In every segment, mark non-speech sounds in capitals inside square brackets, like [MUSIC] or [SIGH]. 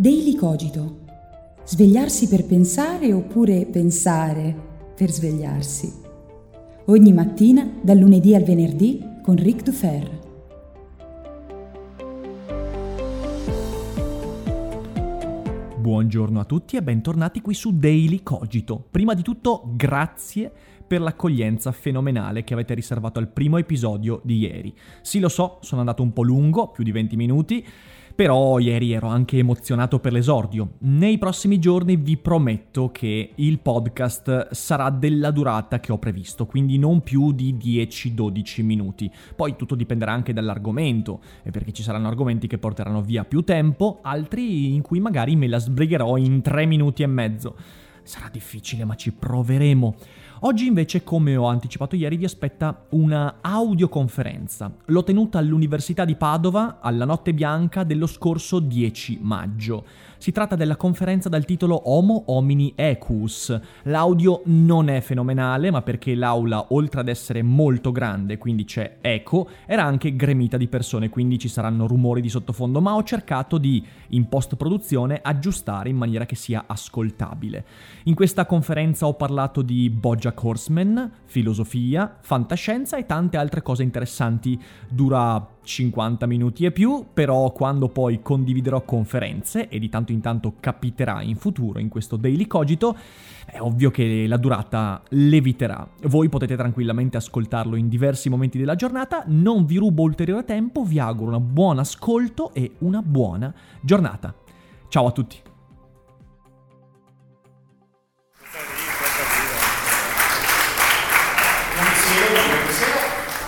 Daily Cogito. Svegliarsi per pensare oppure pensare per svegliarsi. Ogni mattina, dal lunedì al venerdì, con Ric Dufer. Buongiorno a tutti e bentornati qui su Daily Cogito. Prima di tutto, grazie per l'accoglienza fenomenale che avete riservato al primo episodio di ieri. Sì, lo so, sono andato un po' lungo, più di 20 minuti, però ieri ero anche emozionato per l'esordio. Nei prossimi giorni vi prometto che il podcast sarà della durata che ho previsto, quindi non più di 10-12 minuti. Poi tutto dipenderà anche dall'argomento, perché ci saranno argomenti che porteranno via più tempo, altri in cui magari me la sbrigherò in 3 minuti e mezzo. Sarà difficile, ma ci proveremo. Oggi invece, come ho anticipato ieri, vi aspetta una audioconferenza. L'ho tenuta all'Università di Padova alla notte bianca dello scorso 10 maggio. Si tratta della conferenza dal titolo Homo homini ecus. L'audio non è fenomenale, ma perché l'aula, oltre ad essere molto grande, quindi c'è eco, era anche gremita di persone, quindi ci saranno rumori di sottofondo, ma ho cercato di, in post-produzione, aggiustare in maniera che sia ascoltabile. In questa conferenza ho parlato di Bojack Horseman, filosofia, fantascienza e tante altre cose interessanti. Dura 50 minuti e più, però quando poi condividerò conferenze, e di tanto in tanto capiterà in futuro in questo Daily Cogito, è ovvio che la durata leviterà. Voi potete tranquillamente ascoltarlo in diversi momenti della giornata, non vi rubo ulteriore tempo, vi auguro un buon ascolto e una buona giornata. Ciao a tutti!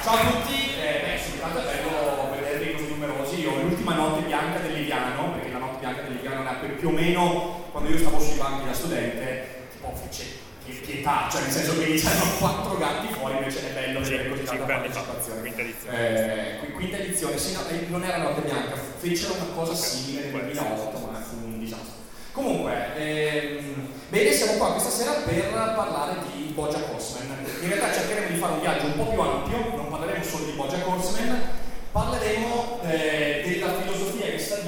Ciao a tutti, eh, beh sì, tanto è bello vedervi così numerosi. Io l'ultima notte bianca del Liviano, perché la notte bianca del Liviano nacque più o meno quando io stavo sui banchi da studente, tipo fece pietà, cioè nel senso che c'erano [LAUGHS] quattro gatti fuori, invece è bello vedere così tanta partecipazione. Quinta edizione. Eh, quinta edizione, sì, no, eh, non era notte bianca, fecero una cosa simile nel 2008, ma fu un disastro. Comunque, ehm, bene, siamo qua questa sera per parlare di Bojack Horseman. In realtà cercheremo di fare un viaggio un po' più ampio, non parleremo solo di Bojack Horseman, parleremo eh,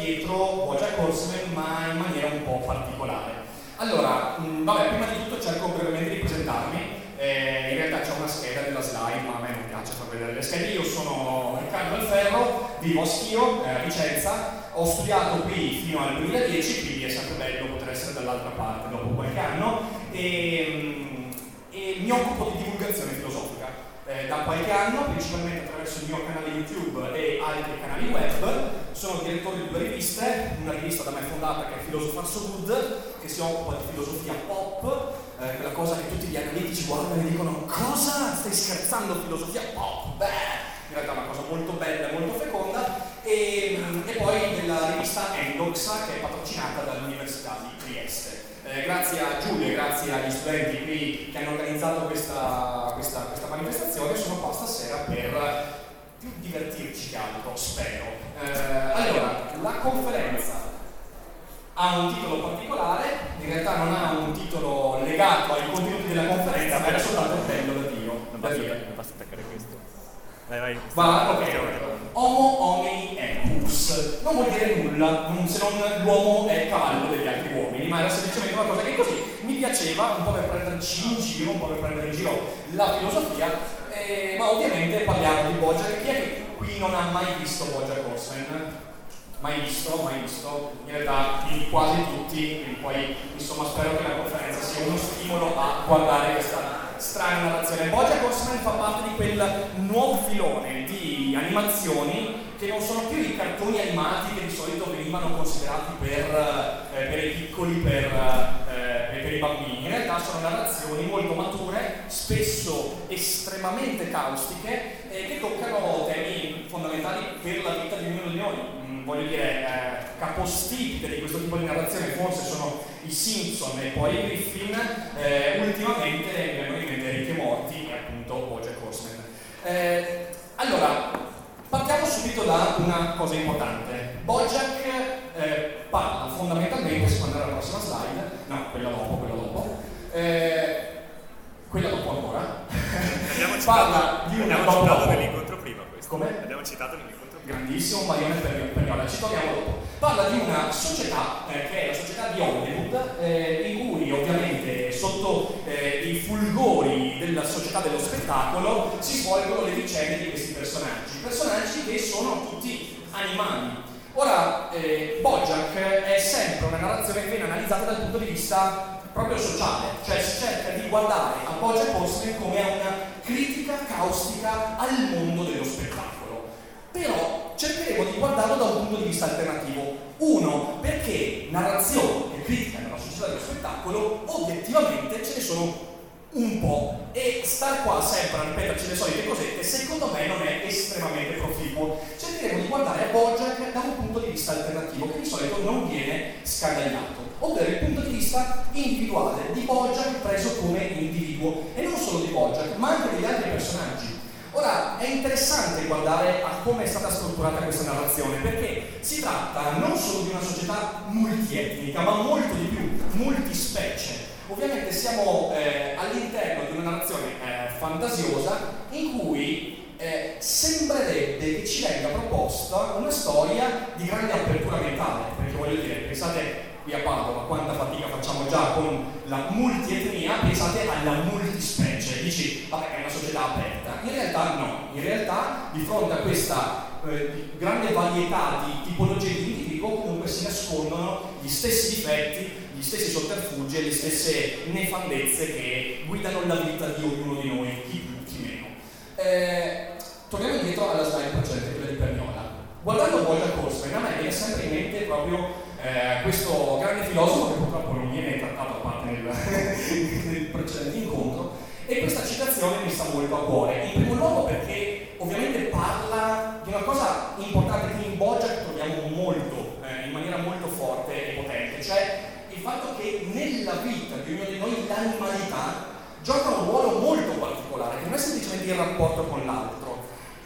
dietro Bojack Horseman, ma in maniera un po' particolare. Allora, mh, vabbè, prima di tutto cerco brevemente di presentarmi. Eh, in realtà c'è una scheda della slide, ma a me non piace far vedere le schede. Io sono Riccardo Alferro, vivo a Schio, eh, Vicenza. Ho studiato qui fino al 2010, quindi è sempre bello poter essere dall'altra parte dopo qualche anno. E, mh, e mi occupo di divulgazione filosofica eh, da qualche anno, principalmente attraverso il mio canale YouTube e altri canali web. Sono direttore di due riviste, una rivista da me fondata che è Philosopher So Good, che si occupa di filosofia pop, eh, quella cosa che tutti gli analitici guardano e dicono cosa? Stai scherzando filosofia pop? Beh! In realtà è una cosa molto bella e molto feconda. E, e poi della rivista Endoxa che è patrocinata dall'Università di Trieste. Eh, grazie a Giulia e grazie agli studenti qui che hanno organizzato questa, questa, questa manifestazione, sono qua stasera per più divertirci che altro, spero. Eh, allora, la conferenza ha un titolo particolare, in realtà non ha un titolo legato ai contenuti della conferenza, ma era soltanto bello da Dio. Non basta, non basta attaccare questo. Vai, vai. Va, ok. Homo homini ecus. Non vuol dire nulla, non- se non l'uomo è il cavallo degli altri uomini, ma era semplicemente una cosa che così mi piaceva, un po' per prenderci in giro, un po' per prendere in giro la filosofia, eh, ma ovviamente parliamo di Bojack. Chi è che qui non ha mai visto Bojack Horseman? Mai visto, mai visto, in realtà in quasi tutti, quindi poi insomma spero che la conferenza sia uno stimolo a guardare questa strana narrazione. Bojack Horseman fa parte di quel nuovo filone di animazioni che non sono più i cartoni animati che di solito venivano considerati per, eh, per i piccoli, per, eh, e per i bambini. In realtà sono narrazioni molto mature, spesso estremamente caustiche, eh, che toccano temi fondamentali per la vita di ognuno di noi. Mm, voglio dire, eh, capostipite di questo tipo di narrazione forse sono i Simpson e poi i Griffin, eh, ultimamente mi vengono in mente Ricchi e e appunto Bojack Horseman. Eh, allora, partiamo subito da una cosa importante. Bojack eh, parla fondamentalmente, se andare alla prossima slide, no, quella dopo, quella dopo, eh, quella dopo ancora, parla di una... Abbiamo citato nell'incontro prima questo. Come? Abbiamo citato nell'incontro grandissimo Marione Pagnola, ci torniamo dopo. Parla di una società eh, che è la società di Hollywood, eh, in cui ovviamente sotto eh, i fulgori della società dello spettacolo si svolgono le vicende di questi personaggi, personaggi che sono tutti animali. Ora, eh, Bojack è sempre una narrazione che viene analizzata dal punto di vista proprio sociale, cioè si cerca di guardare a Bojack Horseman come a una critica caustica al mondo dello spettacolo però cercheremo di guardarlo da un punto di vista alternativo. Uno, perché narrazioni che criticano la società dello spettacolo, obiettivamente ce ne sono un po'. E star qua sempre a ripeterci le solite cosette, secondo me non è estremamente proficuo. Cercheremo di guardare a Bojack da un punto di vista alternativo, che di solito non viene scagagliato, ovvero il punto di vista individuale di Bojack preso come individuo, e non solo di Bojack, ma anche degli altri personaggi. Ora è interessante guardare a come è stata strutturata questa narrazione, perché si tratta non solo di una società multietnica, ma molto di più, multispecie. Ovviamente siamo eh, all'interno di una narrazione eh, fantasiosa in cui eh, sembrerebbe che ci venga proposta una storia di grande apertura mentale, perché voglio dire, pensate qui a Padova quanta fatica facciamo già con la multietnia, pensate alla multispecie, dici vabbè è una società aperta, in realtà no, in realtà di fronte a questa eh, grande varietà di tipologie di individuo comunque si nascondono gli stessi difetti, gli stessi sotterfugi e le stesse nefandezze che guidano la vita di ognuno di noi, chi più, chi meno. Eh, torniamo indietro alla slide precedente, quella di Perniola. Guardando Bojack Horseman, a me viene sempre in mente proprio eh, questo grande filosofo che purtroppo non viene trattato a parte nel, [LAUGHS] nel precedente incontro e questa citazione mi sta molto a cuore, in primo luogo perché ovviamente parla di una cosa importante che in Bojack troviamo molto, eh, in maniera molto forte e potente, cioè il fatto che nella vita di ognuno di noi l'animalità gioca un ruolo molto particolare, che non è semplicemente il rapporto con l'altro,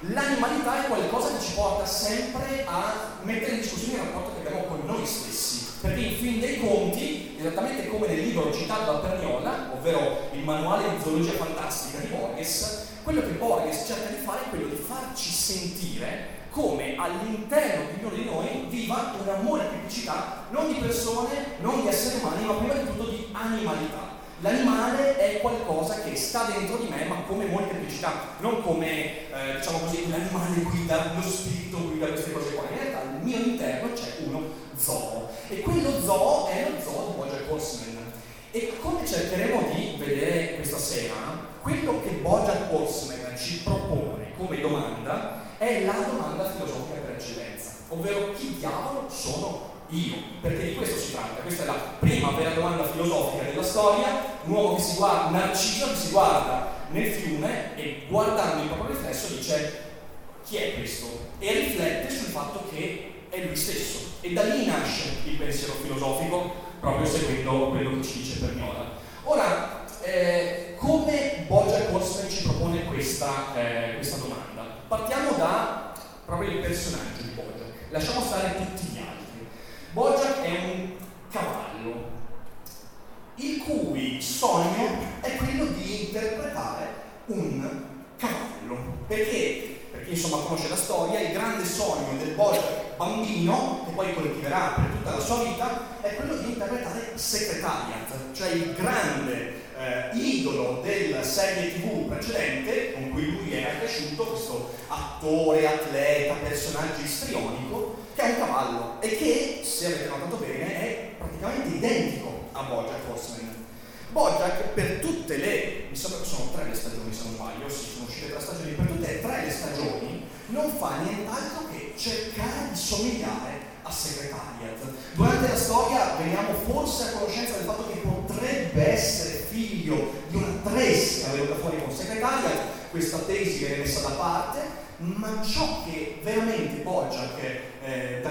L'animalità è qualcosa che ci porta sempre a mettere in discussione il rapporto che abbiamo con noi stessi, perché in fin dei conti, esattamente come nel libro citato da Perniola, ovvero il manuale di zoologia fantastica di Borges, quello che Borges cerca di fare è quello di farci sentire come all'interno di ognuno di noi viva una molteplicità non di persone, non di esseri umani, ma prima di tutto di animalità. L'animale è qualcosa che sta dentro di me, ma come molteplicità, non come, eh, diciamo così, l'animale guida, lo spirito guida queste cose qua. In realtà al mio interno c'è. E quello zoo è lo zoo di Bojack Horseman. E come cercheremo di vedere questa sera, quello che Bojack Horseman ci propone come domanda è la domanda filosofica per eccellenza, ovvero chi diavolo sono io, perché di questo si tratta, questa è la prima vera domanda filosofica della storia, un uomo che si guarda, Narciso che si guarda nel fiume e guardando il proprio riflesso dice chi è questo? E riflette sul fatto che è lui stesso. E da lì nasce il pensiero filosofico, proprio seguendo quello che ci dice Perniola. Ora, eh, come Bojack Horseman ci propone questa, eh, questa domanda? Partiamo da proprio il personaggio di Bojack, lasciamo stare tutti gli altri. Bojack è un cavallo, il cui sogno è quello di interpretare un cavallo. Perché? Perché insomma conosce la storia, il grande sogno del Bojack bambino, che poi coltiverà per tutta la sua vita, è quello di interpretare Secretariat, cioè il grande eh, idolo della serie tv precedente, con cui lui era cresciuto, questo attore, atleta, personaggio istrionico, che è un cavallo e che, se avete notato bene, è praticamente identico a Bojack Horseman. Bojack per tutte le, mi sembra che sono tre le stagioni se non sbaglio, sì, sono uscite tre stagioni, per tutte e tre le stagioni non fa nient'altro che cercare di somigliare a Secretariat. Durante la storia veniamo forse a conoscenza del fatto che potrebbe essere figlio di una tresca venuta fuori con Secretariat, questa tesi viene messa da parte, ma ciò che veramente Bojack, eh, da,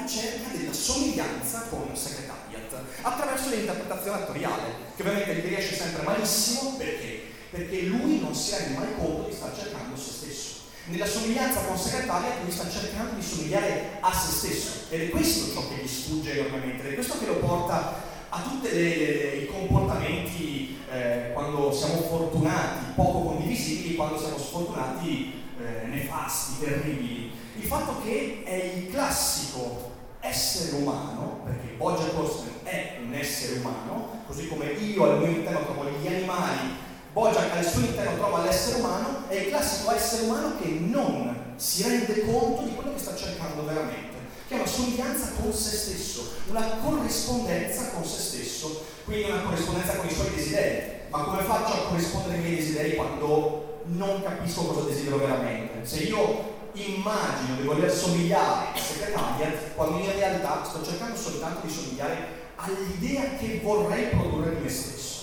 ricerca della somiglianza con Secretariat attraverso l'interpretazione attoriale, che ovviamente gli riesce sempre malissimo perché? Perché lui non si rende mai conto di stare cercando se stesso. Nella somiglianza con Secretariat lui sta cercando di somigliare a se stesso ed è questo ciò che gli sfugge enormemente, ed è questo che lo porta a tutti i comportamenti eh, quando siamo fortunati, poco condivisibili, quando siamo sfortunati, eh, nefasti, terribili. Il fatto che è il classico essere umano, perché Bojack Horseman è un essere umano, così come io al mio interno trovo gli animali, Bojack al suo interno trova l'essere umano, è il classico essere umano che non si rende conto di quello che sta cercando veramente che è una somiglianza con se stesso, una corrispondenza con se stesso, quindi una corrispondenza con i suoi desideri. Ma come faccio a corrispondere ai miei desideri quando non capisco cosa desidero veramente? Se io immagino di voler somigliare a Secretariat, quando in realtà sto cercando soltanto di somigliare all'idea che vorrei produrre di me stesso.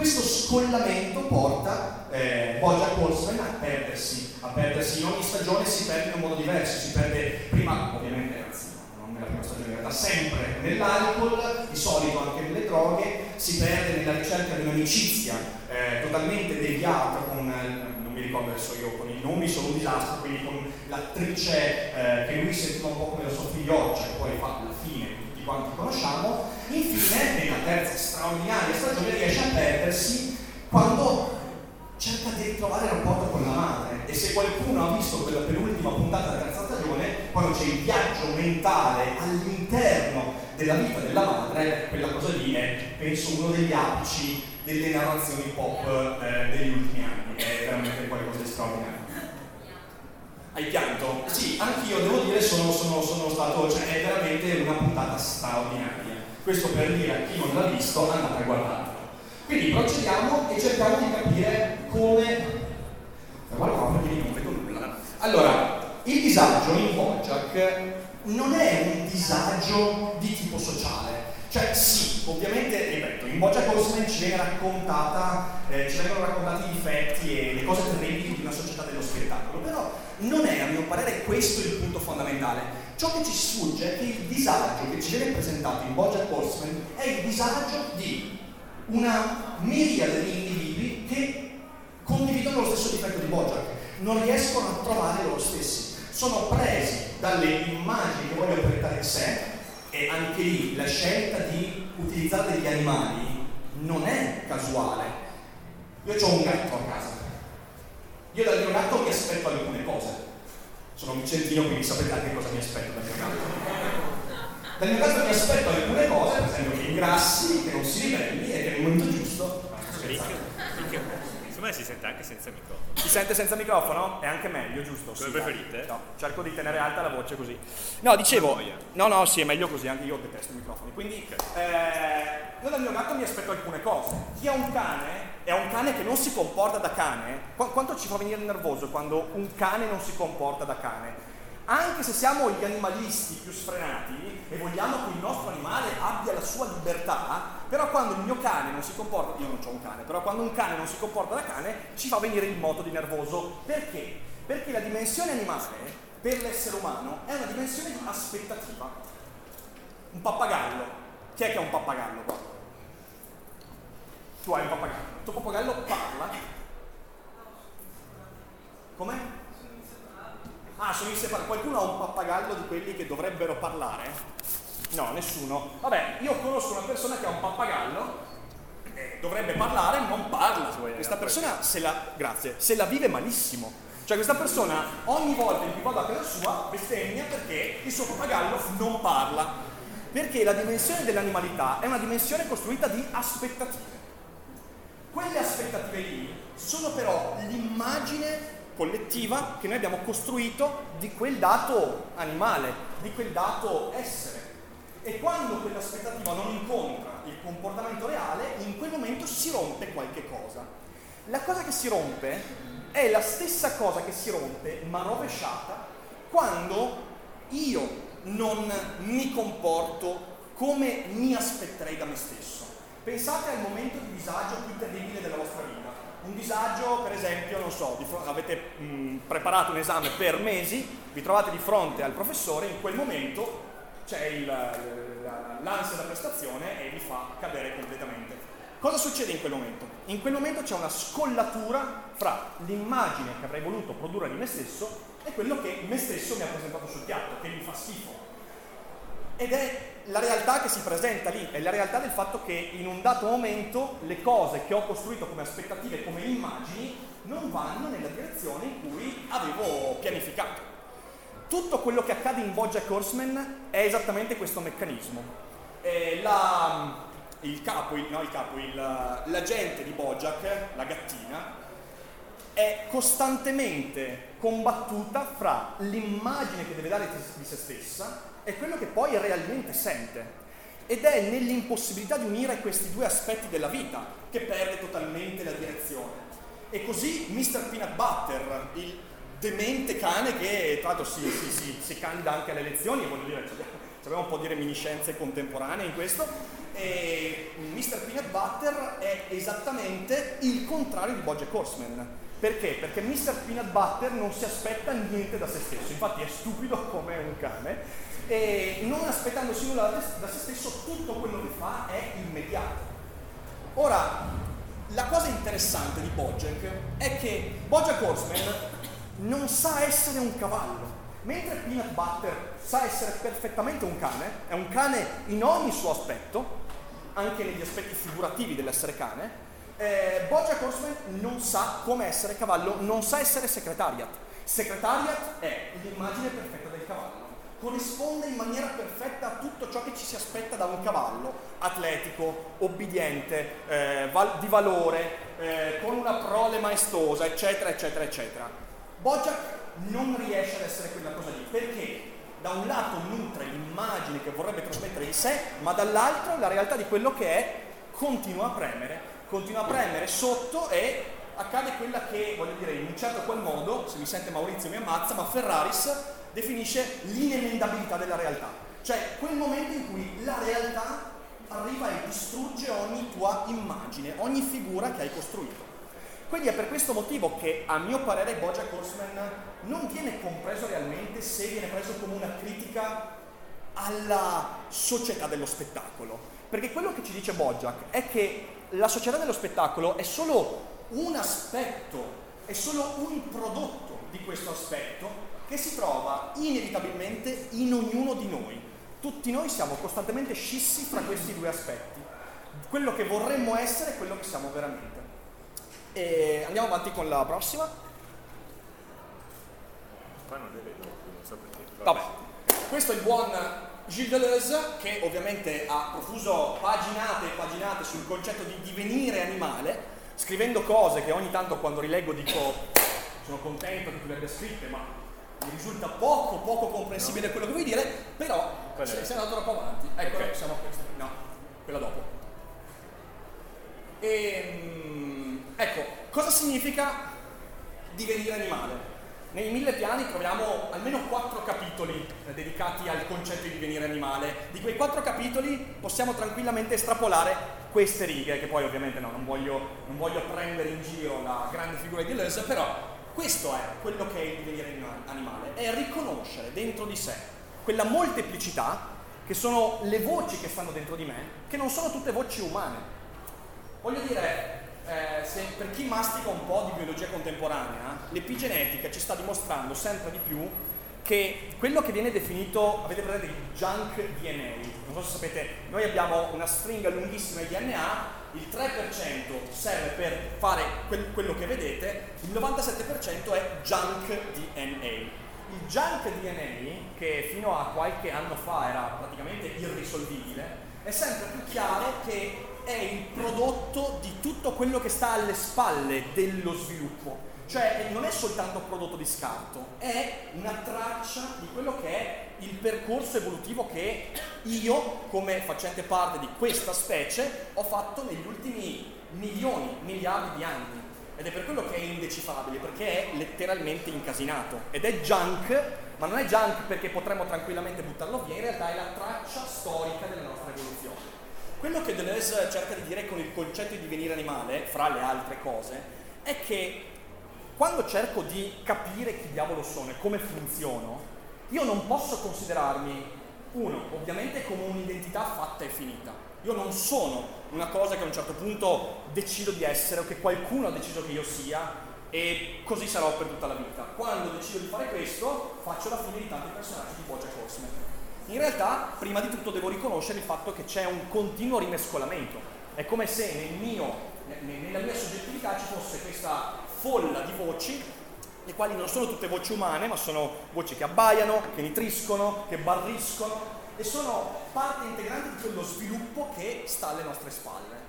Questo scollamento porta eh, Bojack Horseman a perdersi, a perdersi. In ogni stagione si perde in un modo diverso, si perde prima ovviamente nella prima stagione, da sempre nell'alcol, di solito anche nelle droghe, si perde nella ricerca di un'amicizia eh, totalmente deviata con, eh, non mi ricordo adesso io, con i nomi sono un disastro, quindi con l'attrice eh, che lui sentiva un po' come la sua figlioccia, che poi fa fine tutti quanti conosciamo, infine nella terza straordinaria stagione riesce a perdersi quando cerca di ritrovare il rapporto con la madre e se qualcuno ha visto quella penultima puntata della terza stagione, quando c'è il viaggio mentale all'interno della vita della madre, quella cosa lì è, penso, uno degli apici delle narrazioni pop eh, degli ultimi anni, è veramente qualcosa di straordinario. Hai pianto? Sì, anch'io devo dire sono, sono, sono stato, cioè è veramente una puntata straordinaria. Questo per dire a chi non l'ha visto, andate a guardarlo. Quindi procediamo e cerchiamo di capire come... Guarda perché non vedo nulla. Allora, il disagio in Bojack non è un disagio di tipo sociale. Cioè sì, ovviamente, ripeto, in Bojack Horseman ci, viene raccontata, eh, ci vengono raccontati i difetti e le cose terribili di una società dello spettacolo, però non è a mio parere questo il punto fondamentale. Ciò che ci sfugge è che il disagio che ci viene presentato in Bojack Horseman è il disagio di una miriade di individui che condividono lo stesso difetto di Bojack, non riescono a trovare loro stessi, sono presi dalle immagini che vogliono proiettare in sé e anche lì la scelta di utilizzare degli animali non è casuale. Io ho un gatto a casa, io dal mio gatto mi aspetto alcune cose, sono vicentino quindi sapete anche cosa mi aspetto dal mio gatto. Dal mio caso mi aspetto alcune cose, per esempio che ingrassi, che non si ribelli e che nel momento giusto. Secondo me si sente anche senza microfono. Si sente senza microfono? È anche meglio, giusto? Come sì, preferite? No, cerco di tenere alta la voce così. No, dicevo, no, no, sì, è meglio così, anche io detesto i microfoni. Quindi, eh, io dal mio gatto mi aspetto alcune cose. Chi ha un cane è un cane che non si comporta da cane. Qu- quanto ci fa venire nervoso quando un cane non si comporta da cane? Anche se siamo gli animalisti più sfrenati e vogliamo che il nostro animale abbia la sua libertà, però quando il mio cane non si comporta, io non ho un cane, però quando un cane non si comporta da cane ci fa venire il moto di nervoso. Perché? Perché la dimensione animale per l'essere umano è una dimensione di aspettativa. Un pappagallo. Chi è che ha un pappagallo qua? Tu hai un pappagallo. Il tuo pappagallo parla. Come? Ah, sono inseparati. Qualcuno ha un pappagallo di quelli che dovrebbero parlare? No, nessuno. Vabbè, io conosco una persona che ha un pappagallo, eh, dovrebbe parlare, non parla. Questa persona se la, grazie, se la vive malissimo. Cioè questa persona ogni volta in cui va da casa sua bestemmia perché il suo pappagallo non parla. Perché la dimensione dell'animalità è una dimensione costruita di aspettative. Quelle aspettative lì sono però l'immagine collettiva che noi abbiamo costruito di quel dato animale, di quel dato essere. E quando quell'aspettativa non incontra il comportamento reale, in quel momento si rompe qualche cosa. La cosa che si rompe è la stessa cosa che si rompe, ma rovesciata, quando io non mi comporto come mi aspetterei da me stesso. Pensate al momento di disagio più terribile della vostra vita un disagio, per esempio, non so, avete mh, preparato un esame per mesi, vi trovate di fronte al professore, in quel momento c'è il, l'ansia da prestazione e vi fa cadere completamente. Cosa succede in quel momento? In quel momento c'è una scollatura fra l'immagine che avrei voluto produrre di me stesso e quello che me stesso mi ha presentato sul piatto, che mi fa schifo. Ed è la realtà che si presenta lì, è la realtà del fatto che in un dato momento le cose che ho costruito come aspettative, come immagini, non vanno nella direzione in cui avevo pianificato. Tutto quello che accade in Bojack Horseman è esattamente questo meccanismo. La, il capo, il, no il capo, il, l'agente di Bojack, la gattina, è costantemente combattuta fra l'immagine che deve dare di se stessa e quello che poi realmente sente. Ed è nell'impossibilità di unire questi due aspetti della vita che perde totalmente la direzione. E così Mr. Peanut Butter, il demente cane che tra l'altro si, si, si, si candida anche alle elezioni, voglio dire, abbiamo un po' di reminiscenze contemporanee in questo, e Mr. Peanut Butter è esattamente il contrario di Bojack Horseman. Perché? Perché Mr. Peanut Butter non si aspetta niente da se stesso, infatti è stupido come un cane, e non aspettandosi nulla da se stesso tutto quello che fa è immediato. Ora, la cosa interessante di Bojack è che Bojack Horseman non sa essere un cavallo, mentre Peanut Butter sa essere perfettamente un cane, è un cane in ogni suo aspetto, anche negli aspetti figurativi dell'essere cane, eh, Bojack Horseman non sa come essere cavallo, non sa essere secretariat. Secretariat è l'immagine perfetta del cavallo. Corrisponde in maniera perfetta a tutto ciò che ci si aspetta da un cavallo, atletico, obbediente, eh, val- di valore, eh, con una prole maestosa, eccetera, eccetera, eccetera. Bojack non riesce ad essere quella cosa lì, perché da un lato nutre l'immagine che vorrebbe trasmettere di sé, ma dall'altro la realtà di quello che è continua a premere, continua a premere sotto e accade quella che, voglio dire, in un certo qual modo, se mi sente Maurizio mi ammazza, ma Ferraris definisce l'inemendabilità della realtà, cioè quel momento in cui la realtà arriva e distrugge ogni tua immagine, ogni figura che hai costruito. Quindi è per questo motivo che a mio parere Bojack Horseman non viene compreso realmente se viene preso come una critica alla società dello spettacolo. Perché quello che ci dice Bojack è che la società dello spettacolo è solo un aspetto, è solo un prodotto di questo aspetto che si trova inevitabilmente in ognuno di noi. Tutti noi siamo costantemente scissi fra questi due aspetti. Quello che vorremmo essere e quello che siamo veramente. E andiamo avanti con la prossima. Qua non le vedo, non so perché. Vabbè, questo è il buon Gilles Deleuze che ovviamente ha profuso paginate e paginate sul concetto di divenire animale, scrivendo cose che ogni tanto quando rileggo dico sono contento che tu le abbia scritte, ma mi risulta poco, poco comprensibile no. quello che vuoi dire, però se, sei andato troppo avanti. Ecco, okay. siamo a questa. No, quella dopo. E, ehm, ecco, cosa significa divenire animale? Nei mille piani troviamo almeno quattro capitoli eh, dedicati al concetto di divenire animale. Di quei quattro capitoli possiamo tranquillamente estrapolare queste righe, che poi ovviamente no, non, voglio, non voglio prendere in giro la grande figura di Deleuze, però questo è quello che è il divenire animale, è riconoscere dentro di sé quella molteplicità che sono le voci che stanno dentro di me, che non sono tutte voci umane. Voglio dire, eh, se, per chi mastica un po' di biologia contemporanea, l'epigenetica ci sta dimostrando sempre di più che quello che viene definito, avete presente il junk DNA, non so se sapete, noi abbiamo una stringa lunghissima di DNA, il 3% serve per fare quel, quello che vedete, il 97% è junk DNA. Il junk DNA, che fino a qualche anno fa era praticamente irrisolvibile, è sempre più chiaro che è il prodotto di tutto quello che sta alle spalle dello sviluppo. Cioè non è soltanto prodotto di scarto, è una traccia di quello che è il percorso evolutivo che io, come facente parte di questa specie, ho fatto negli ultimi milioni, miliardi di anni. Ed è per quello che è indecifrabile, perché è letteralmente incasinato. Ed è junk, ma non è junk perché potremmo tranquillamente buttarlo via, in realtà è la traccia storica della nostra evoluzione. Quello che Deleuze cerca di dire con il concetto di divenire animale, fra le altre cose, è che quando cerco di capire chi diavolo sono e come funziono, io non posso considerarmi Uno, ovviamente come un'identità fatta e finita. Io non sono una cosa che a un certo punto decido di essere o che qualcuno ha deciso che io sia e così sarò per tutta la vita. Quando decido di fare questo, faccio la fine di tanti personaggi di Bojack Horseman. In realtà, prima di tutto devo riconoscere il fatto che c'è un continuo rimescolamento. È come se nel mio, nella mia soggettività ci fosse questa folla di voci, le quali non sono tutte voci umane, ma sono voci che abbaiano, che nitriscono, che barriscono e sono parte integrante di quello sviluppo che sta alle nostre spalle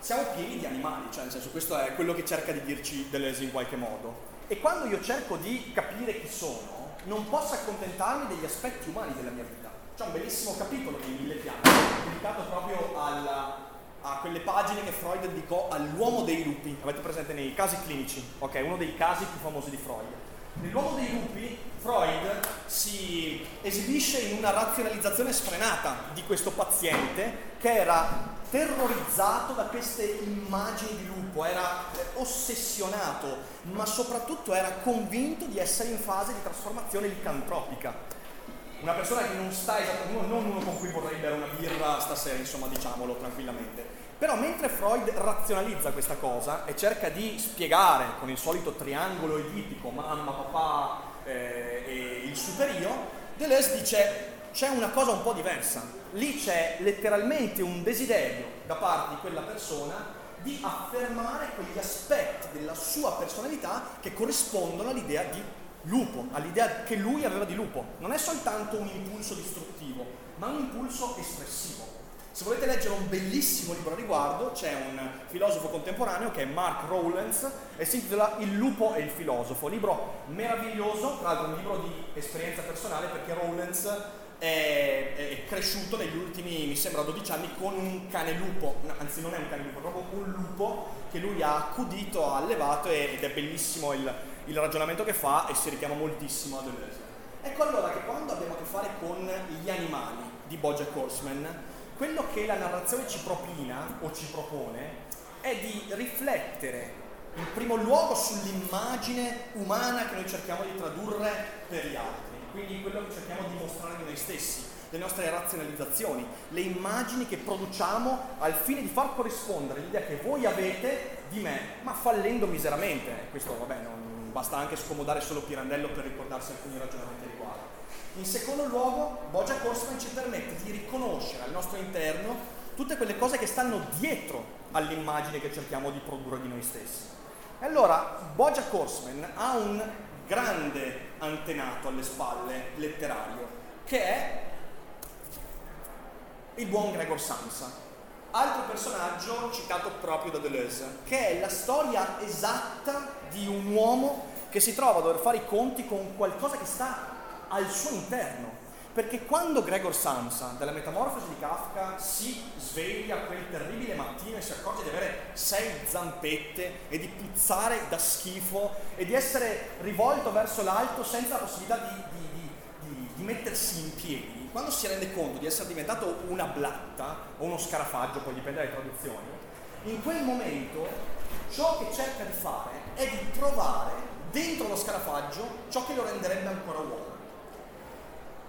siamo pieni di animali, cioè nel senso questo è quello che cerca di dirci Deleuze in qualche modo. E quando io cerco di capire chi sono, non posso accontentarmi degli aspetti umani della mia vita. C'è un bellissimo capitolo di Mille Piani, dedicato proprio alla, a quelle pagine che Freud dedicò all'uomo dei lupi. Avete presente nei casi clinici? Ok, uno dei casi più famosi di Freud. Nell'uomo dei lupi Freud si esibisce in una razionalizzazione sfrenata di questo paziente che era terrorizzato da queste immagini di lupo, era ossessionato, ma soprattutto era convinto di essere in fase di trasformazione licantropica. Una persona che non sta esattamente, non uno con cui vorrei bere una birra stasera, insomma, diciamolo tranquillamente. Però mentre Freud razionalizza questa cosa e cerca di spiegare con il solito triangolo edipico, mamma, papà eh, e il superio, Deleuze dice c'è una cosa un po' diversa lì c'è letteralmente un desiderio da parte di quella persona di affermare quegli aspetti della sua personalità che corrispondono all'idea di lupo, all'idea che lui aveva di lupo. Non è soltanto un impulso distruttivo, ma un impulso espressivo. Se volete leggere un bellissimo libro a riguardo, c'è un filosofo contemporaneo che è Mark Rowlands e si intitola Il lupo e il filosofo. Libro meraviglioso, tra l'altro un libro di esperienza personale perché Rowlands è, è, cresciuto negli ultimi, mi sembra, 12 anni con un cane lupo, no, anzi non è un cane lupo, è proprio un lupo che lui ha accudito, ha allevato ed è bellissimo il, il ragionamento che fa e si richiama moltissimo a Deleuze. Ecco allora che quando abbiamo a che fare con gli animali di Bojack Horseman, quello che la narrazione ci propina o ci propone è di riflettere in primo luogo sull'immagine umana che noi cerchiamo di tradurre per gli altri quindi quello che cerchiamo di mostrare di noi stessi, le nostre razionalizzazioni, le immagini che produciamo al fine di far corrispondere l'idea che voi avete di me, ma fallendo miseramente. Questo, vabbè, non basta anche scomodare solo Pirandello per ricordarsi alcuni ragionamenti riguardo. In secondo luogo, Bojack Horseman ci permette di riconoscere al nostro interno tutte quelle cose che stanno dietro all'immagine che cerchiamo di produrre di noi stessi. E allora, Bojack Horseman ha un grande antenato alle spalle letterario, che è il buon Gregor Samsa, altro personaggio citato proprio da Deleuze, che è la storia esatta di un uomo che si trova a dover fare i conti con qualcosa che sta al suo interno, perché quando Gregor Samsa, dalla metamorfosi di Kafka, si sveglia quel terribile mattino e si accorge di avere sei zampette e di puzzare da schifo e di essere rivolto verso l'alto senza la possibilità di, di, di, di mettersi in piedi, quando si rende conto di essere diventato una blatta o uno scarafaggio, poi dipende dalle traduzioni, in quel momento ciò che cerca di fare è di trovare dentro lo scarafaggio ciò che lo renderebbe ancora uomo.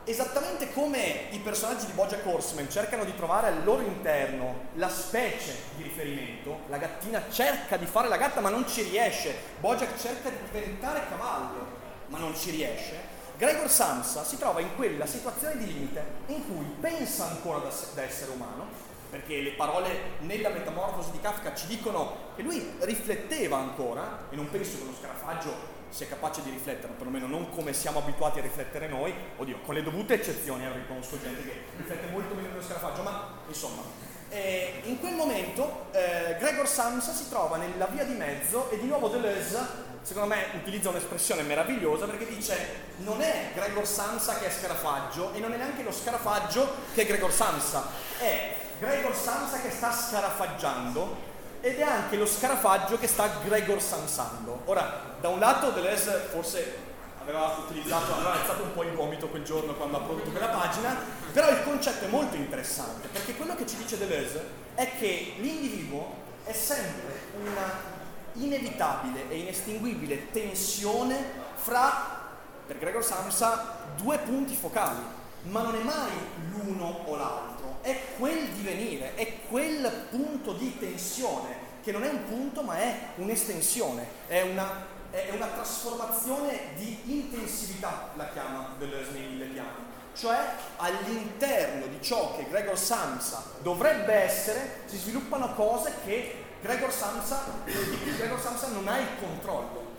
Esattamente come i personaggi di Bojack Horseman cercano di trovare al loro interno la specie di riferimento, la gattina cerca di fare la gatta ma non ci riesce, Bojack cerca di diventare cavallo ma non ci riesce, Gregor Samsa si trova in quella situazione di limite in cui pensa ancora da, da essere umano, perché le parole nella metamorfosi di Kafka ci dicono che lui rifletteva ancora, e non penso che lo scarafaggio sia capace di riflettere, perlomeno non come siamo abituati a riflettere noi, oddio, con le dovute eccezioni, eh, riconosco gente che riflette molto meglio dello scarafaggio, ma insomma. Eh, in quel momento eh, Gregor Samsa si trova nella via di mezzo e di nuovo Deleuze, secondo me, utilizza un'espressione meravigliosa perché dice non è Gregor Samsa che è scarafaggio e non è neanche lo scarafaggio che è Gregor Samsa, è Gregor Samsa che sta scarafaggiando ed è anche lo scarafaggio che sta Gregor sansando. Ora, da un lato Deleuze forse aveva utilizzato, aveva alzato un po' il gomito quel giorno quando ha prodotto quella pagina, però il concetto è molto interessante, perché quello che ci dice Deleuze è che l'individuo è sempre una inevitabile e inestinguibile tensione fra, per Gregor Samsa, due punti focali. ma non è mai l'uno o l'altro, è quel divenire, è quel punto di tensione, che non è un punto ma è un'estensione, è una, è una trasformazione di intensività, la chiama Deleuze piani. Cioè all'interno di ciò che Gregor Samsa dovrebbe essere si sviluppano cose che Gregor Samsa, Gregor Samsa non ha il controllo.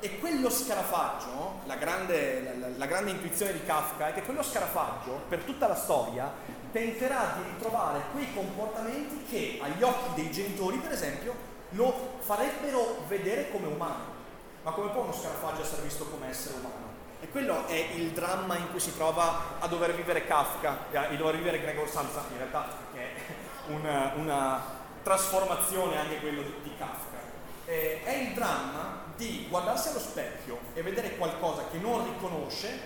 E quello scarafaggio, la grande, la, la grande, intuizione di Kafka è che quello scarafaggio, per tutta la storia, tenterà di ritrovare quei comportamenti che agli occhi dei genitori, per esempio, lo farebbero vedere come umano. Ma come può uno scarafaggio essere visto come essere umano? E quello è il dramma in cui si trova a dover vivere Kafka, a dover vivere Gregor Samsa, in realtà è una, una trasformazione anche quello di, Kafka. Eh, è il dramma di guardarsi allo specchio e vedere qualcosa che non riconosce,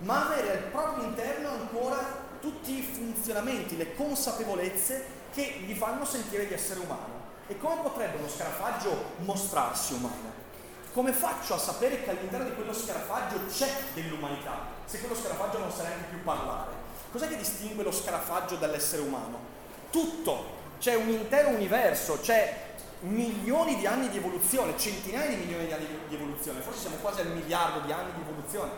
ma avere al proprio interno ancora tutti i funzionamenti, le consapevolezze che gli fanno sentire di essere umano. E come potrebbe uno scarafaggio mostrarsi umano? Come faccio a sapere che all'interno di quello scarafaggio c'è dell'umanità, se quello scarafaggio non sa neanche più parlare? Cos'è che distingue lo scarafaggio dall'essere umano? Tutto! C'è un intero universo, c'è milioni di anni di evoluzione, centinaia di milioni di anni di evoluzione, forse siamo quasi al miliardo di anni di evoluzione.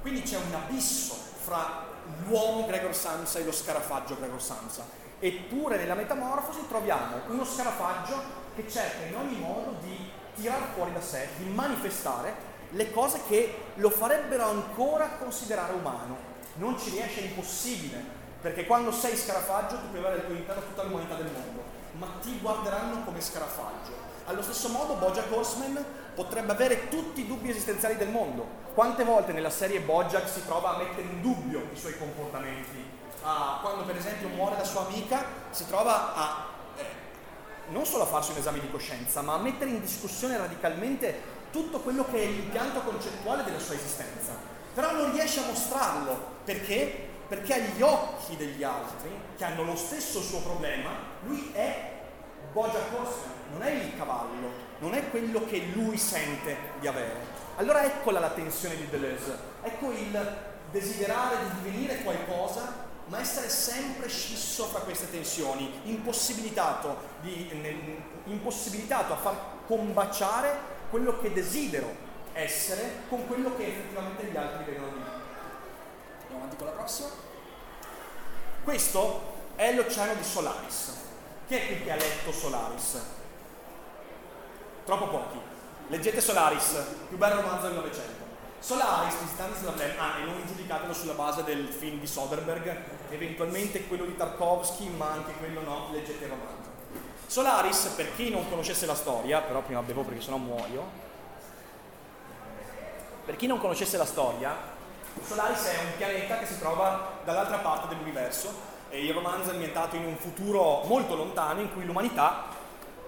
Quindi c'è un abisso fra l'uomo Gregor Samsa e lo scarafaggio Gregor Samsa. Eppure nella metamorfosi troviamo uno scarafaggio che cerca in ogni modo di tirare fuori da sé, di manifestare le cose che lo farebbero ancora considerare umano. Non ci riesce, è impossibile, perché quando sei scarafaggio tu puoi avere al tuo interno tutta l'umanità del mondo, ma ti guarderanno come scarafaggio. Allo stesso modo Bojack Horseman potrebbe avere tutti i dubbi esistenziali del mondo. Quante volte nella serie Bojack si prova a mettere in dubbio i suoi comportamenti? Ah, quando per esempio muore la sua amica si trova a eh, non solo a farsi un esame di coscienza, ma a mettere in discussione radicalmente tutto quello che è l'impianto concettuale della sua esistenza. Però non riesce a mostrarlo perché? Perché agli occhi degli altri, che hanno lo stesso suo problema, lui è Bojack Horseman, non è il cavallo, non è quello che lui sente di avere. Allora eccola la tensione di Deleuze, ecco il desiderare di divenire qualcosa ma essere sempre scisso fra queste tensioni, impossibilitato, di, impossibilitato a far combaciare quello che desidero essere con quello che effettivamente gli altri vedono di me. Avanti con la prossima. Questo è l'oceano di Solaris. Chi è qui che ha letto Solaris? Troppo pochi. Leggete Solaris, più bel romanzo del Novecento. Solaris di Stanislav Lem, ah, e non giudicatelo sulla base del film di Soderbergh, eventualmente quello di Tarkovsky, ma anche quello no, leggete il romanzo. Solaris, per chi non conoscesse la storia, però prima bevo perché sennò muoio, per chi non conoscesse la storia, Solaris è un pianeta che si trova dall'altra parte dell'universo e il romanzo è ambientato in un futuro molto lontano in cui l'umanità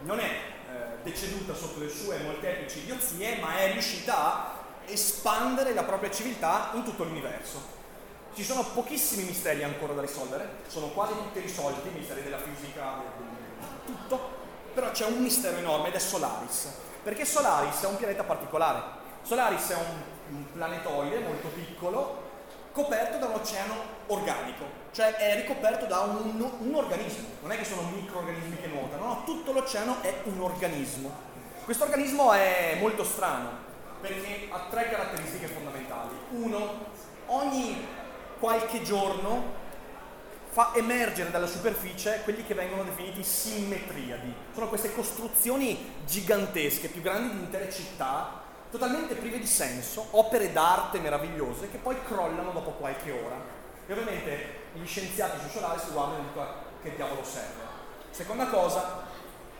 non è eh, deceduta sotto le sue molteplici idiozie, ma è riuscita a espandere la propria civiltà in tutto l'universo. Ci sono pochissimi misteri ancora da risolvere, sono quasi tutti risolti, i misteri della fisica, tutto, però c'è un mistero enorme ed è Solaris, perché Solaris è un pianeta particolare. Solaris è un, planetoide molto piccolo, coperto da un oceano organico, cioè è ricoperto da un, un organismo, non è che sono microorganismi che nuotano, no, tutto l'oceano è un organismo. Questo organismo è molto strano, perché ha tre caratteristiche fondamentali. Uno, ogni qualche giorno fa emergere dalla superficie quelli che vengono definiti simmetriadi. Sono queste costruzioni gigantesche, più grandi di intere città, totalmente prive di senso, opere d'arte meravigliose che poi crollano dopo qualche ora. E ovviamente gli scienziati Solaris si guardano e dicono che diavolo serve. Seconda cosa,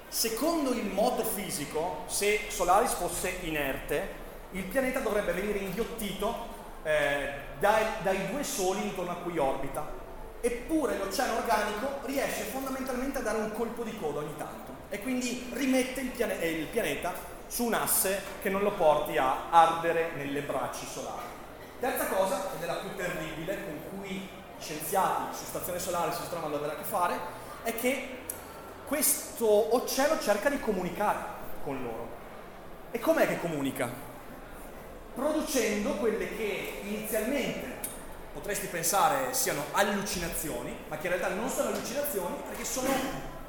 secondo il moto fisico, se Solaris fosse inerte, il pianeta dovrebbe venire inghiottito eh, dai, dai due soli intorno a cui orbita, eppure l'oceano organico riesce fondamentalmente a dare un colpo di coda ogni tanto e quindi rimette il, piane- il pianeta su un asse che non lo porti a ardere nelle braccia solari. Terza cosa, ed è la più terribile, con cui i scienziati su stazione solare si trovano ad avere a che fare, è che questo oceano cerca di comunicare con loro. E com'è che comunica? producendo quelle che inizialmente potresti pensare siano allucinazioni, ma che in realtà non sono allucinazioni perché sono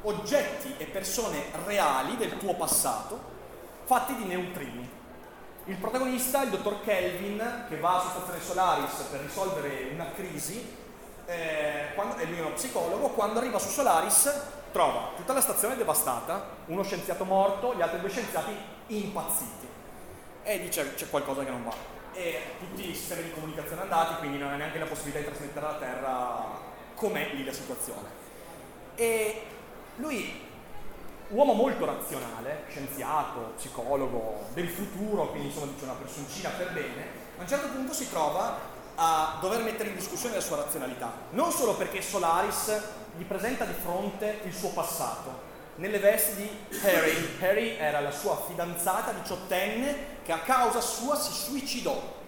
oggetti e persone reali del tuo passato fatti di neutrini. Il protagonista, il dottor Kelvin, che va su Stazione Solaris per risolvere una crisi, eh, quando, è lui uno psicologo, quando arriva su Solaris trova tutta la stazione devastata, uno scienziato morto, gli altri due scienziati impazziti. E dice c'è qualcosa che non va. E tutti i sistemi di comunicazione andati, quindi non ha neanche la possibilità di trasmettere alla Terra com'è lì la situazione. E lui uomo molto razionale, scienziato, psicologo del futuro, quindi insomma dice una personcina per bene, a un certo punto si trova a dover mettere in discussione la sua razionalità, non solo perché Solaris gli presenta di fronte il suo passato, nelle vesti di Harry. Harry era la sua fidanzata diciottenne che a causa sua si suicidò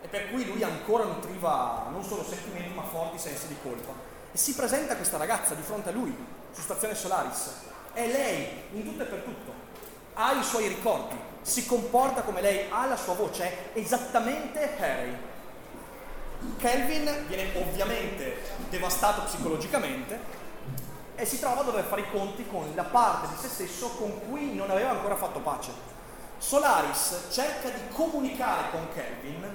e per cui lui ancora nutriva non solo sentimenti ma forti sensi di colpa. E si presenta questa ragazza di fronte a lui su stazione Solaris è lei in tutto e per tutto, ha i suoi ricordi, si comporta come lei, ha la sua voce, è esattamente Harry. Kelvin viene ovviamente devastato psicologicamente e si trova a dover fare i conti con la parte di se stesso con cui non aveva ancora fatto pace. Solaris cerca di comunicare con Kelvin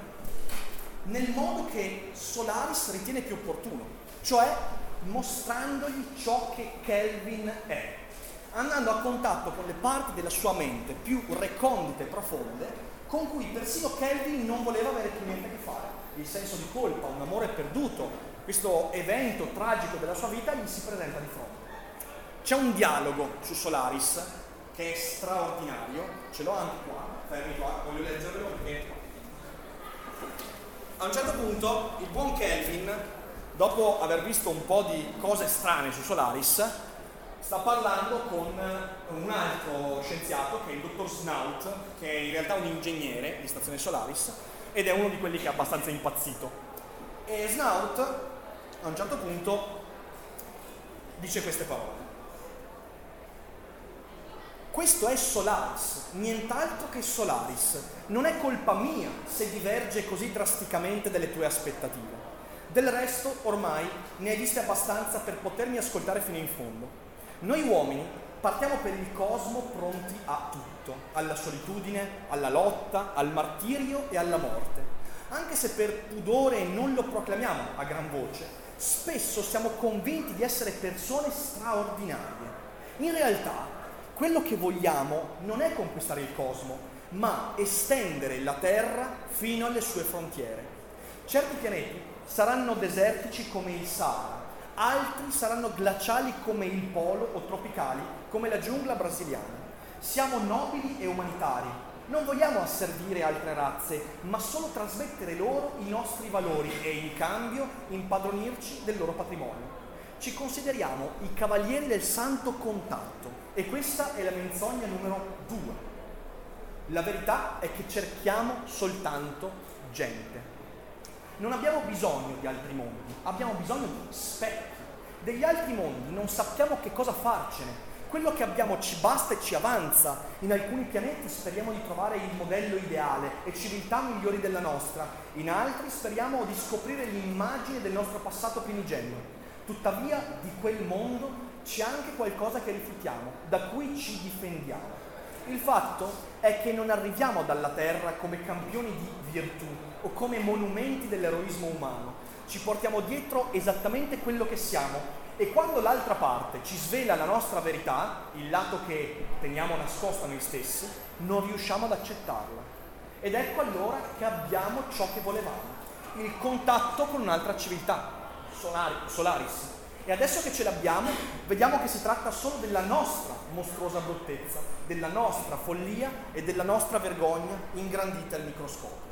nel modo che Solaris ritiene più opportuno, cioè mostrandogli ciò che Kelvin è andando a contatto con le parti della sua mente più recondite e profonde con cui persino Kelvin non voleva avere più niente a che fare. Il senso di colpa, un amore perduto, questo evento tragico della sua vita gli si presenta di fronte. C'è un dialogo su Solaris che è straordinario, ce l'ho anche qua, fermi qua, voglio leggerlo perché a un certo punto il buon Kelvin, dopo aver visto un po' di cose strane su Solaris, sta parlando con un altro scienziato che è il dottor Snout, che è in realtà un ingegnere di stazione Solaris ed è uno di quelli che è abbastanza impazzito. E Snout a un certo punto dice queste parole. Questo è Solaris, nient'altro che Solaris. Non è colpa mia se diverge così drasticamente dalle tue aspettative. Del resto, ormai ne hai viste abbastanza per potermi ascoltare fino in fondo. Noi uomini partiamo per il cosmo pronti a tutto, alla solitudine, alla lotta, al martirio e alla morte. Anche se per pudore non lo proclamiamo a gran voce, spesso siamo convinti di essere persone straordinarie. In realtà, quello che vogliamo non è conquistare il cosmo, ma estendere la Terra fino alle sue frontiere. Certi pianeti saranno desertici come il Sahara, altri saranno glaciali come il polo o tropicali come la giungla brasiliana. Siamo nobili e umanitari, non vogliamo asservire altre razze, ma solo trasmettere loro i nostri valori e in cambio impadronirci del loro patrimonio. Ci consideriamo i cavalieri del santo contatto e questa è la menzogna numero due. La verità è che cerchiamo soltanto gente. Non abbiamo bisogno di altri mondi, abbiamo bisogno di specchi. Degli altri mondi non sappiamo che cosa farcene. Quello che abbiamo ci basta e ci avanza. In alcuni pianeti speriamo di trovare il modello ideale e civiltà migliori della nostra. In altri speriamo di scoprire l'immagine del nostro passato primigenio. Tuttavia di quel mondo c'è anche qualcosa che rifiutiamo, da cui ci difendiamo. Il fatto è che non arriviamo dalla Terra come campioni di virtù o come monumenti dell'eroismo umano. Ci portiamo dietro esattamente quello che siamo e quando l'altra parte ci svela la nostra verità, il lato che teniamo nascosto a noi stessi, non riusciamo ad accettarla. Ed ecco allora che abbiamo ciò che volevamo, il contatto con un'altra civiltà, Solaris, e adesso che ce l'abbiamo, vediamo che si tratta solo della nostra mostruosa bruttezza, della nostra follia e della nostra vergogna ingrandita al microscopio.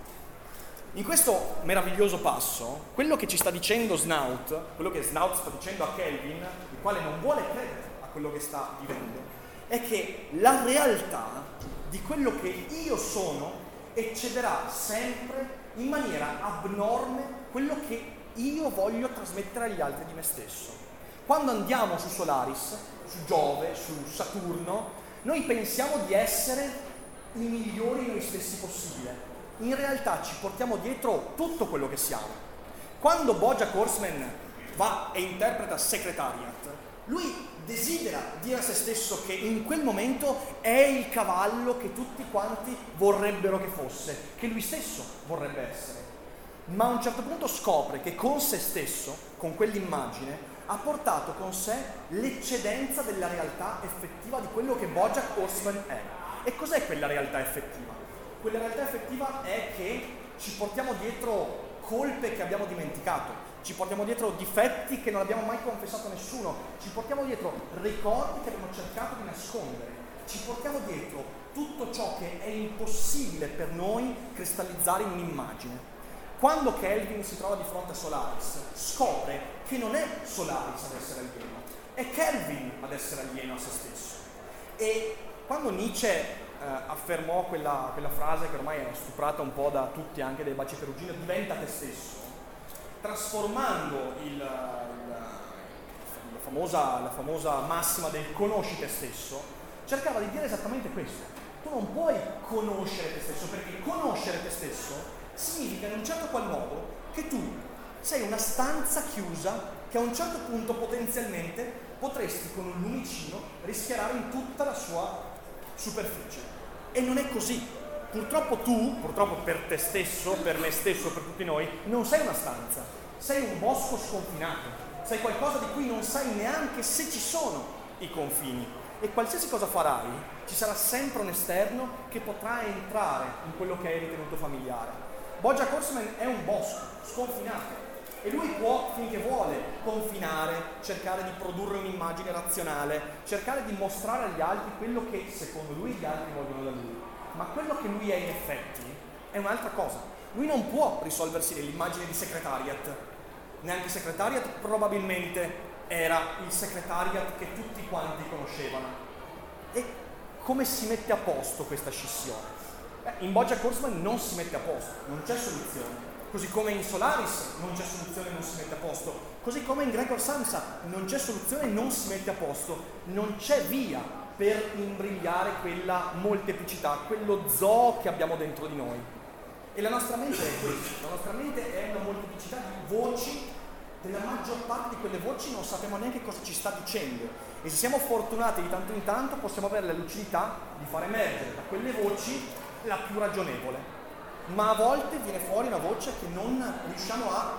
In questo meraviglioso passo, quello che ci sta dicendo Snout, quello che Snout sta dicendo a Kelvin, il quale non vuole credere a quello che sta vivendo, è che la realtà di quello che io sono eccederà sempre in maniera abnorme quello che io voglio trasmettere agli altri di me stesso. Quando andiamo su Solaris, su Giove, su Saturno, noi pensiamo di essere i migliori noi stessi possibile. In realtà ci portiamo dietro tutto quello che siamo. Quando Bojack Horseman va e interpreta Secretariat, lui desidera dire a se stesso che in quel momento è il cavallo che tutti quanti vorrebbero che fosse, che lui stesso vorrebbe essere. Ma a un certo punto scopre che con se stesso, con quell'immagine, ha portato con sé l'eccedenza della realtà effettiva di quello che Bojack Horseman è. E cos'è quella realtà effettiva? Quella realtà effettiva è che ci portiamo dietro colpe che abbiamo dimenticato, ci portiamo dietro difetti che non abbiamo mai confessato a nessuno, ci portiamo dietro ricordi che abbiamo cercato di nascondere, ci portiamo dietro tutto ciò che è impossibile per noi cristallizzare in un'immagine. Quando Kelvin si trova di fronte a Solaris, scopre che non è Solaris ad essere alieno, è Kelvin ad essere alieno a se stesso. E quando Nietzsche eh, affermò quella, quella, frase che ormai è stuprata un po' da tutti, anche dai baci perugino, diventa te stesso, trasformando il, il, la, famosa, la famosa massima del conosci te stesso, cercava di dire esattamente questo. Tu non puoi conoscere te stesso, perché conoscere te stesso significa in un certo qual modo che tu sei una stanza chiusa che a un certo punto potenzialmente potresti con un lumicino rischiarare in tutta la sua superficie. E non è così. Purtroppo tu, purtroppo per te stesso, per me stesso, per tutti noi, non sei una stanza, sei un bosco sconfinato, sei qualcosa di cui non sai neanche se ci sono i confini. E qualsiasi cosa farai, ci sarà sempre un esterno che potrà entrare in quello che hai ritenuto familiare. Bojack Horseman è un bosco sconfinato e lui può, finché vuole, confinare, cercare di produrre un'immagine razionale, cercare di mostrare agli altri quello che secondo lui gli altri vogliono da lui ma quello che lui è in effetti è un'altra cosa. Lui non può risolversi nell'immagine di secretariat, neanche secretariat probabilmente era il secretariat che tutti quanti conoscevano. E come si mette a posto questa scissione? In Bojack Horseman non si mette a posto, non c'è soluzione. Così come in Solaris non c'è soluzione, non si mette a posto. Così come in Gregor Samsa non c'è soluzione, non si mette a posto. Non c'è via per imbrigliare quella molteplicità, quello zoo che abbiamo dentro di noi. E la nostra mente è questo, la nostra mente è una molteplicità di voci, della maggior parte di quelle voci non sappiamo neanche cosa ci sta dicendo e se siamo fortunati di tanto in tanto possiamo avere la lucidità di far emergere da quelle voci la più ragionevole. Ma a volte viene fuori una voce che non riusciamo a,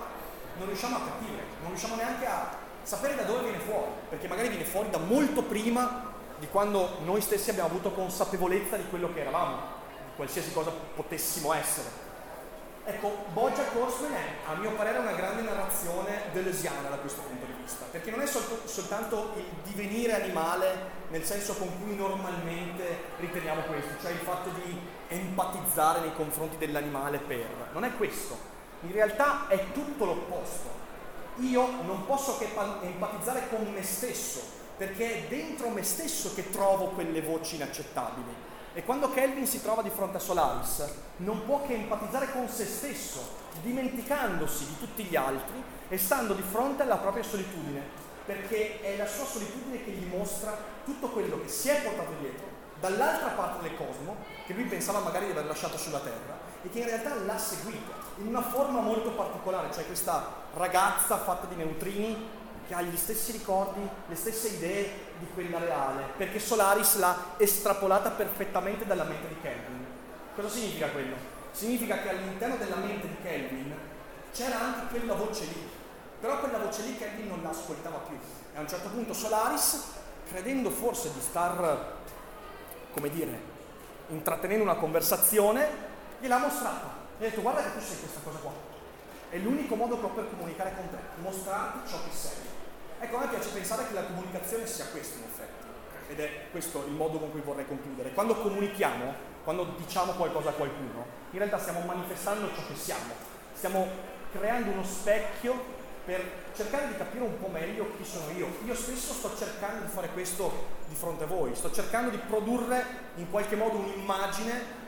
non riusciamo a capire, non riusciamo neanche a sapere da dove viene fuori, perché magari viene fuori da molto prima di quando noi stessi abbiamo avuto consapevolezza di quello che eravamo, di qualsiasi cosa potessimo essere. Ecco, Bojack Horseman è, a mio parere, una grande narrazione deleuziana da questo punto di vista, perché non è sol- soltanto il divenire animale nel senso con cui normalmente riteniamo questo, cioè il fatto di empatizzare nei confronti dell'animale per. Non è questo, in realtà è tutto l'opposto. Io non posso che empatizzare con me stesso, perché è dentro me stesso che trovo quelle voci inaccettabili. E quando Kelvin si trova di fronte a Solaris, non può che empatizzare con se stesso, dimenticandosi di tutti gli altri e stando di fronte alla propria solitudine, perché è la sua solitudine che gli mostra tutto quello che si è portato dietro dall'altra parte del cosmo, che lui pensava magari di aver lasciato sulla Terra, e che in realtà l'ha seguito in una forma molto particolare, cioè questa ragazza fatta di neutrini che ha gli stessi ricordi, le stesse idee di quella reale, perché Solaris l'ha estrapolata perfettamente dalla mente di Kelvin. Cosa significa quello? Significa che all'interno della mente di Kelvin c'era anche quella voce lì, però quella voce lì Kelvin non la ascoltava più. E a un certo punto Solaris, credendo forse di star, come dire, intrattenendo una conversazione, gliel'ha mostrata. Gli ha detto guarda che tu sei questa cosa qua. È l'unico modo che ho per comunicare con te, mostrarti ciò che sei. Ecco, a me piace pensare che la comunicazione sia questo in effetti, ed è questo il modo con cui vorrei concludere. Quando comunichiamo, quando diciamo qualcosa a qualcuno, in realtà stiamo manifestando ciò che siamo, stiamo creando uno specchio per cercare di capire un po' meglio chi sono io. Io stesso sto cercando di fare questo di fronte a voi, sto cercando di produrre in qualche modo un'immagine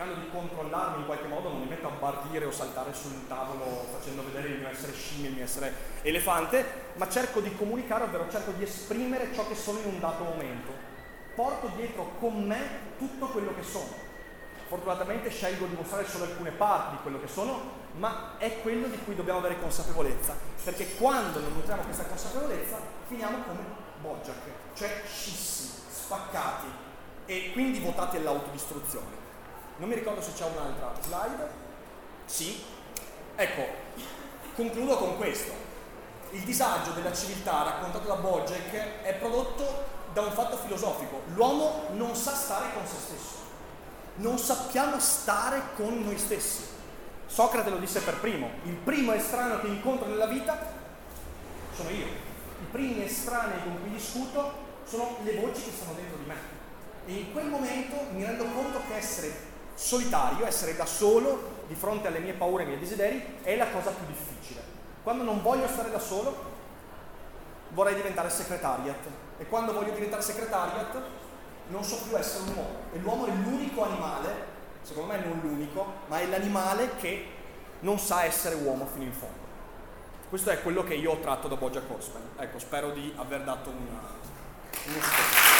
cercando di controllarmi in qualche modo, non mi metto a bardire o saltare sul tavolo facendo vedere il mio essere scimmia, il mio essere elefante, ma cerco di comunicare, ovvero cerco di esprimere ciò che sono in un dato momento. Porto dietro con me tutto quello che sono. Fortunatamente scelgo di mostrare solo alcune parti di quello che sono, ma è quello di cui dobbiamo avere consapevolezza, perché quando non nutriamo questa consapevolezza finiamo come Bojack, cioè scissi, spaccati e quindi votati all'autodistruzione. Non mi ricordo se c'è un'altra slide. Sì. Ecco, concludo con questo. Il disagio della civiltà raccontato da Bojack è prodotto da un fatto filosofico. L'uomo non sa stare con se stesso non sappiamo stare con noi stessi. Socrate lo disse per primo, il primo estraneo che incontro nella vita sono io, i primi estranei con cui discuto sono le voci che sono dentro di me. E in quel momento mi rendo conto che essere solitario, essere da solo di fronte alle mie paure e ai miei desideri è la cosa più difficile. Quando non voglio stare da solo, vorrei diventare secretariat. E quando voglio diventare secretariat, non so più essere un uomo. E l'uomo è l'unico animale, secondo me non l'unico, ma è l'animale che non sa essere uomo fino in fondo. Questo è quello che io ho tratto da Bojack Horseman. Ecco, spero di aver dato una, uno spunto.